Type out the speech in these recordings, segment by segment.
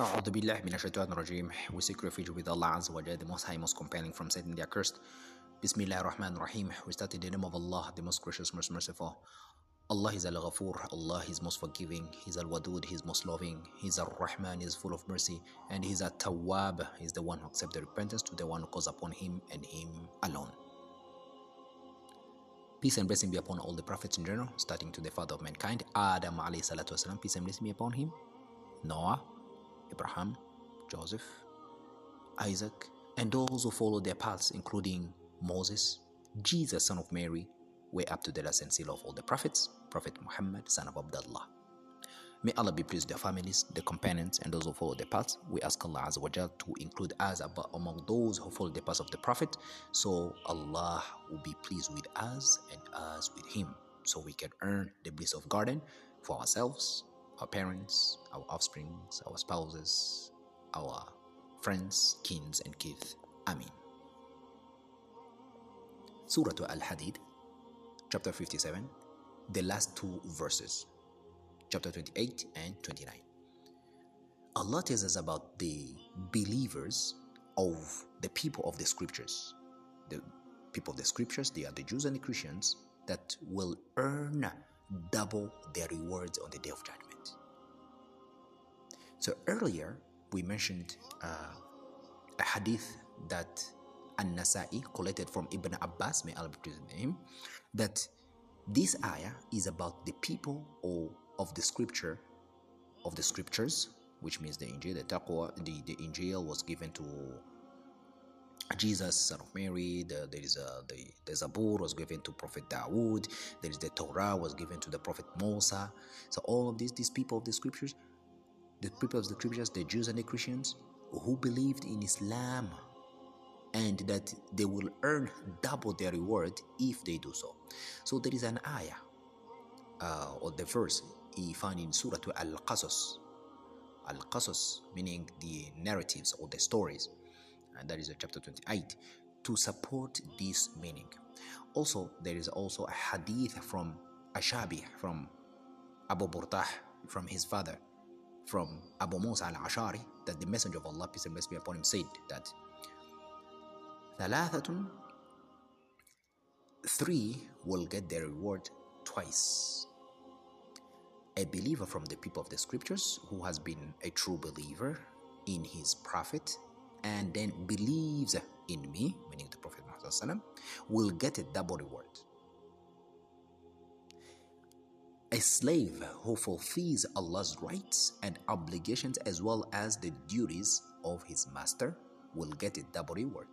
أعوذ بالله من الشيطان الرجيم We seek refuge with Allah Azza wa Jalla, the Most High, most compelling from Satan the accursed. Bismillah ar-Rahman ar-Rahim. We start in the name of Allah, the most gracious, most merciful. Allah is Al-Ghafur, Allah is most forgiving, He's Al-Wadud, He's most loving, He's Ar-Rahman, He's full of mercy, and He's At-Tawwab, He's the one who accepts the repentance to the one who calls upon Him and Him alone. Peace and blessing be upon all the prophets in general, starting to the father of mankind, Adam alayhi salatu wasalam, peace and blessing be upon him, Noah, Abraham, Joseph, Isaac, and those who followed their paths, including Moses, Jesus, son of Mary, way up to the last and seal of all the prophets, Prophet Muhammad, son of Abdullah. May Allah be pleased with their families, their companions, and those who follow their paths. We ask Allah Azza wa Jal to include us among those who follow the path of the Prophet, so Allah will be pleased with us and us with Him, so we can earn the bliss of garden for ourselves, our parents, our offsprings, our spouses, our friends, kins, and kith. Amin. Surah Al Hadid, chapter 57, the last two verses, chapter 28 and 29. Allah tells us about the believers of the people of the scriptures. The people of the scriptures, they are the Jews and the Christians that will earn double their rewards on the day of judgment. So earlier we mentioned uh, a hadith that An-Nasa'i collected from Ibn Abbas, may Allah be him, that this ayah is about the people or of the scripture, of the scriptures, which means the Injil, the Taqwa, the, the Injil was given to Jesus, son of Mary. The, there is a the, the Zabur was given to Prophet Dawood. There is the Torah was given to the Prophet Musa. So all of these these people of the scriptures, the people of the scriptures, the Jews and the Christians who believed in Islam, and that they will earn double their reward if they do so. So there is an ayah uh, or the verse he found in Surah Al Qasas. Al Qasas meaning the narratives or the stories and that is chapter 28 to support this meaning also there is also a hadith from ash-sha'bi from abu burdah from his father from abu musa al-ashari that the messenger of allah peace and blessings be upon him said that ثلاثة three will get their reward twice a believer from the people of the scriptures who has been a true believer in his prophet and then believes in me, meaning the Prophet Muhammad, will get a double reward. A slave who fulfills Allah's rights and obligations as well as the duties of his master will get a double reward.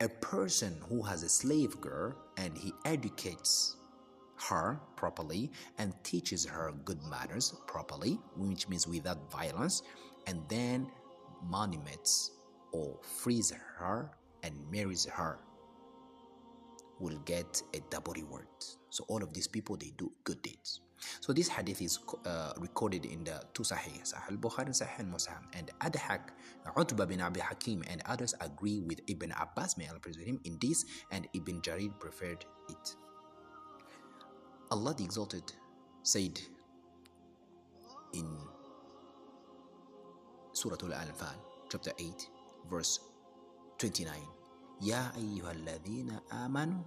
A person who has a slave girl and he educates her properly and teaches her good manners properly, which means without violence, and then monuments or frees her and marries her will get a double reward. So all of these people they do good deeds. So this hadith is uh, recorded in the two Sahih, Sahih al-Bukhari and Sahih Muslim. And Ad-Dahhak, Utbah bin Abi Hakim and others agree with Ibn Abbas, may Allah praise him, in this, and Ibn Jarir preferred it. Allah the Exalted said in Surah Al-Anfal, chapter 8, verse 29. يا أيها الذين آمنوا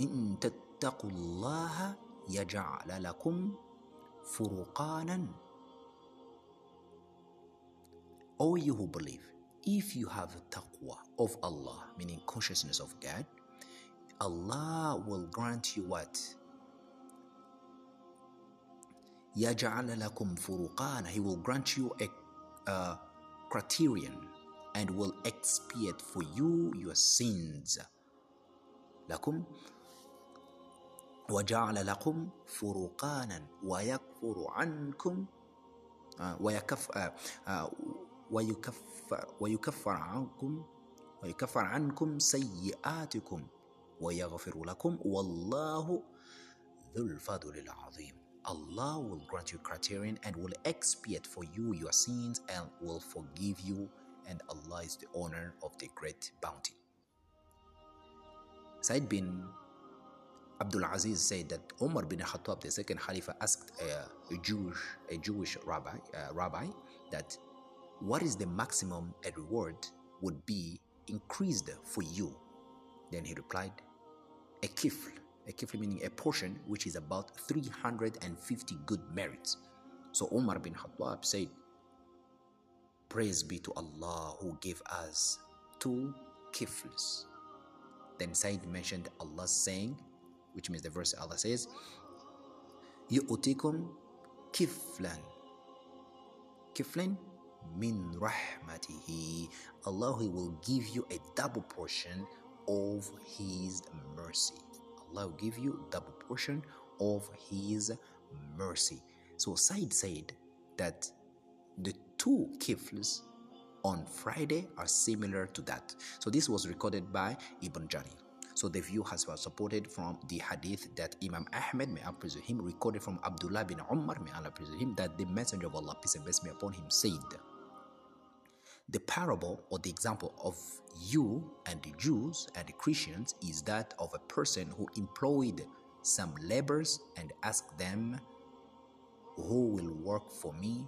إن تتقوا الله يجعل لكم فرقانا O you who believe, if you have taqwa of Allah, meaning consciousness of God, Allah will grant you what? يجعل لكم فرقانا He will grant you a uh, criterion and will expiate for you your sins. لكم وجعل لكم فرقانا ويكفر عنكم ويكف ويكفر ويكفر عنكم ويكفر عنكم سيئاتكم ويغفر لكم والله ذو الفضل العظيم Allah will grant you criterion and will expiate for you your sins and will forgive you, and Allah is the owner of the great bounty. Said bin Abdul Aziz said that Umar bin Khattab, the second Khalifa, asked a, a Jewish a Jewish rabbi uh, rabbi that what is the maximum a reward would be increased for you? Then he replied, a kifl, a kifl meaning a portion which is about 350 good merits. So Umar bin Khattab said, Praise be to Allah who gave us two kifls. Then Said mentioned Allah's saying, which means the verse Allah says, يُؤْتِكُمْ kiflan. Kiflan min rahmatihi. Allah will give you a double portion of His mercy. Allah will give you double portion of His mercy. So Said said that the two kifls on Friday are similar to that. So this was recorded by Ibn Jarir. So the view has been supported from the hadith that Imam Ahmed, may Allah praise him, recorded from Abdullah bin Umar, may Allah praise him, that the Messenger of Allah, peace and blessings be upon him, said, the parable or the example of you and the Jews and the Christians is that of a person who employed some laborers and asked them, Who will work for me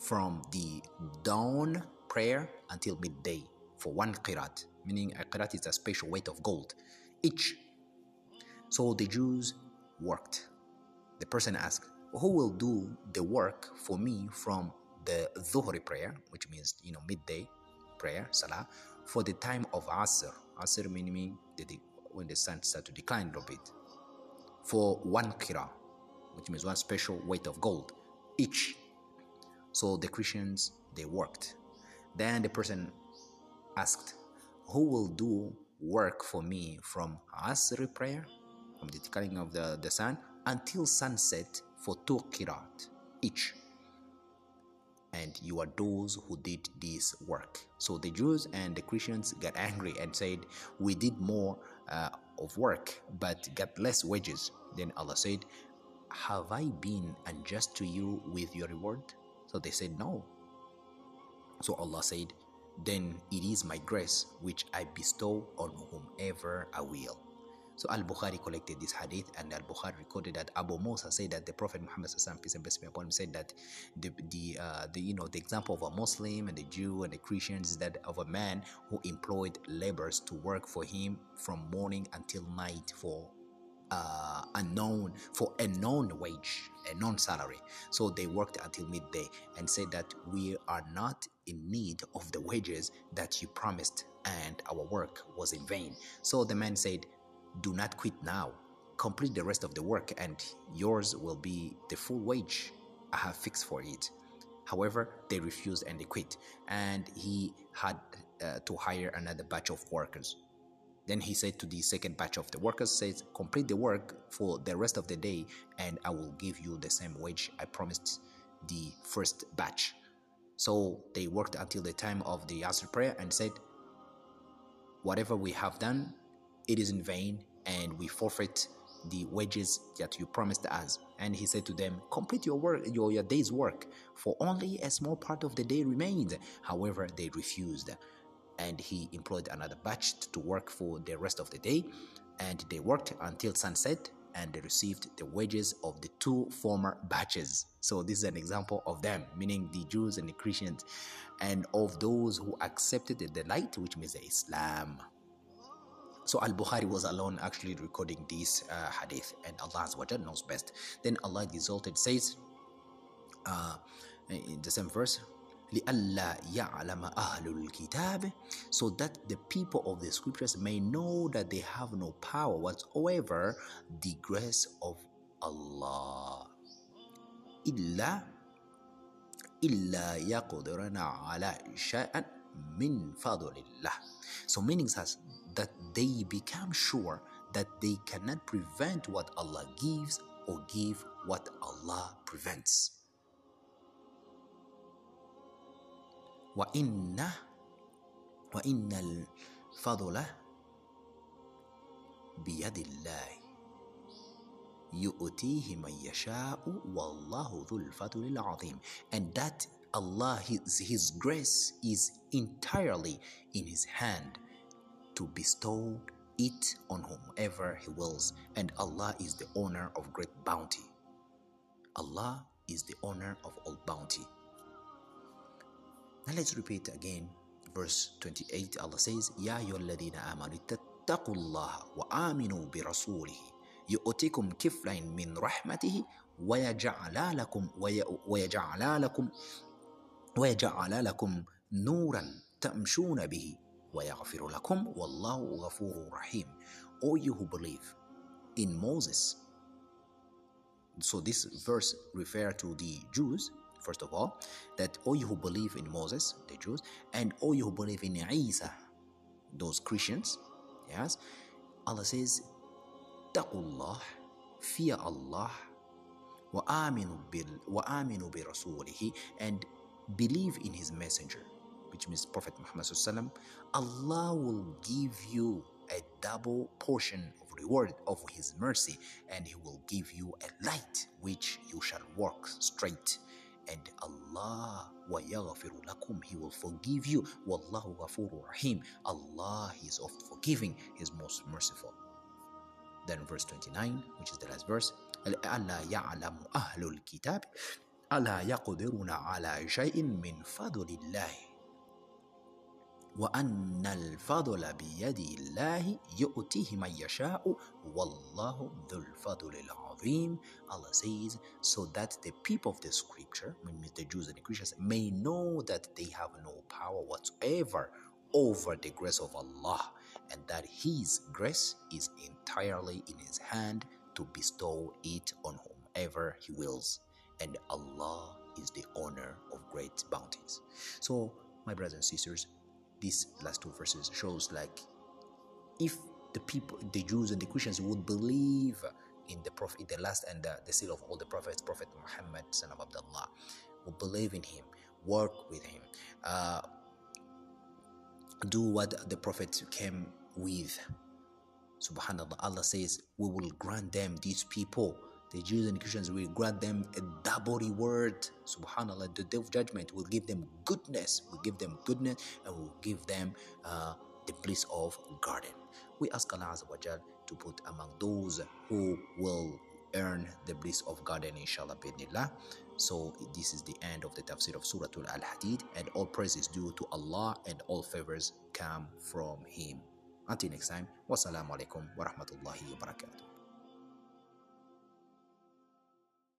from the dawn prayer until midday for one qirat? Meaning, a qirat is a special weight of gold each. So the Jews worked. The person asked, Who will do the work for me from the Dhuhri prayer, which means you know midday prayer, Salah, for the time of Asr. Asr meaning the, when the sun starts to decline a little bit. For one kira, which means one special weight of gold each. So the Christians they worked. Then the person asked, Who will do work for me from Asr prayer, from the declining of the, the sun, until sunset for two kirat each? and you are those who did this work. So the Jews and the Christians got angry and said, We did more uh, of work but got less wages. Then Allah said, Have I been unjust to you with your reward? So they said, No. So Allah said, Then it is my grace which I bestow on whomever I will. So Al Bukhari collected this hadith, and Al Bukhari recorded that Abu Musa said that the Prophet Muhammad peace and blessings be upon him said that the the uh, the you know the example of a Muslim and the Jew and the Christians is that of a man who employed laborers to work for him from morning until night for uh, unknown for a known wage, a known salary. So they worked until midday and said that we are not in need of the wages that you promised, and our work was in vain. So the man said, do not quit now. Complete the rest of the work, and yours will be the full wage I have fixed for it. However, they refused and they quit, and he had uh, to hire another batch of workers. Then he said to the second batch of the workers, says, complete the work for the rest of the day, and I will give you the same wage I promised the first batch. So they worked until the time of the Asr prayer and said, Whatever we have done, it is in vain and we forfeit the wages that you promised us. And he said to them, Complete your work, your, your day's work, for only a small part of the day remained. However, they refused. And he employed another batch to work for the rest of the day. And they worked until sunset and they received the wages of the two former batches. So, this is an example of them, meaning the Jews and the Christians, and of those who accepted the light, which means the Islam. So Al Bukhari was alone actually recording this uh, hadith, and Allah Azza wa Jal knows best. Then Allah exalted says uh, in the same verse, لِأَلَّا يَعْلَمَ أَهْلُ الْكِتَابِ So that the people of the scriptures may know that they have no power whatsoever, the grace of Allah. إِلَّا إِلَّا يَقْدِرَنَا عَلَى شَيْءٍ مِّن فَضْلِ اللَّهِ So meaning says that they become sure that they cannot prevent what Allah gives or give what Allah prevents. wa وَإِنَّ الْفَضْلَ بِيَدِ اللَّهِ biyadillahi. Yu'tihi man yasha'u wallahu dhul fadlil and that Allah his, his grace is entirely in his hand to bestow it on whomever he wills. And Allah is the owner of great bounty. Allah is the owner of all bounty. Now let's repeat again verse 28 Allah says يا أيها الذين آمنوا اتقوا الله وآمنوا برسوله يؤتكم كفلين من رحمته ويجعل لكم ويجعل لكم ويجعل لكم نورا تمشون به ويغفر لكم والله غفور رحيم All you who believe in Moses so this verse refer to the Jews first of all that all you who believe in Moses the Jews and all you who believe in Isa those Christians yes Allah says taqullah fear Allah وآمنوا بال وآمنوا برسوله and believe in his messenger which means Prophet Muhammad Allah will give you a double portion of reward of his mercy and he will give you a light which you shall walk straight and Allah wa yaghfiru lakum he will forgive you wallahu ghafurur rahim Allah is oft forgiving is most merciful then verse 29 which is the last verse ألا يعلم أهل الكتاب ألا يقدرون على شيء من فضل الله وأن الفضل بيد الله يؤتيه من يشاء والله ذو الفضل العظيم Allah says so that the people of the scripture the Jews and the Christians may know that they have no power whatsoever over the grace of Allah and that his grace is entirely in his hand to bestow it on whomever he wills and Allah is the owner of great bounties. So my brothers and sisters these last two verses shows like if the people the jews and the christians would believe in the prophet the last and the, the seal of all the prophets prophet muhammad son of abdullah would believe in him work with him uh, do what the prophet came with subhanallah allah says we will grant them these people the Jews and Christians will grant them a double reward. Subhanallah, the day of judgment will give them goodness, will give them goodness, and will give them uh, the bliss of garden. We ask Allah Azza to put among those who will earn the bliss of garden, inshallah, bidnillah. So this is the end of the tafsir of Surah Al-Hadid, and all praise is due to Allah, and all favors come from Him. Until next time, wassalamu alaikum wa rahmatullahi wa barakatuh.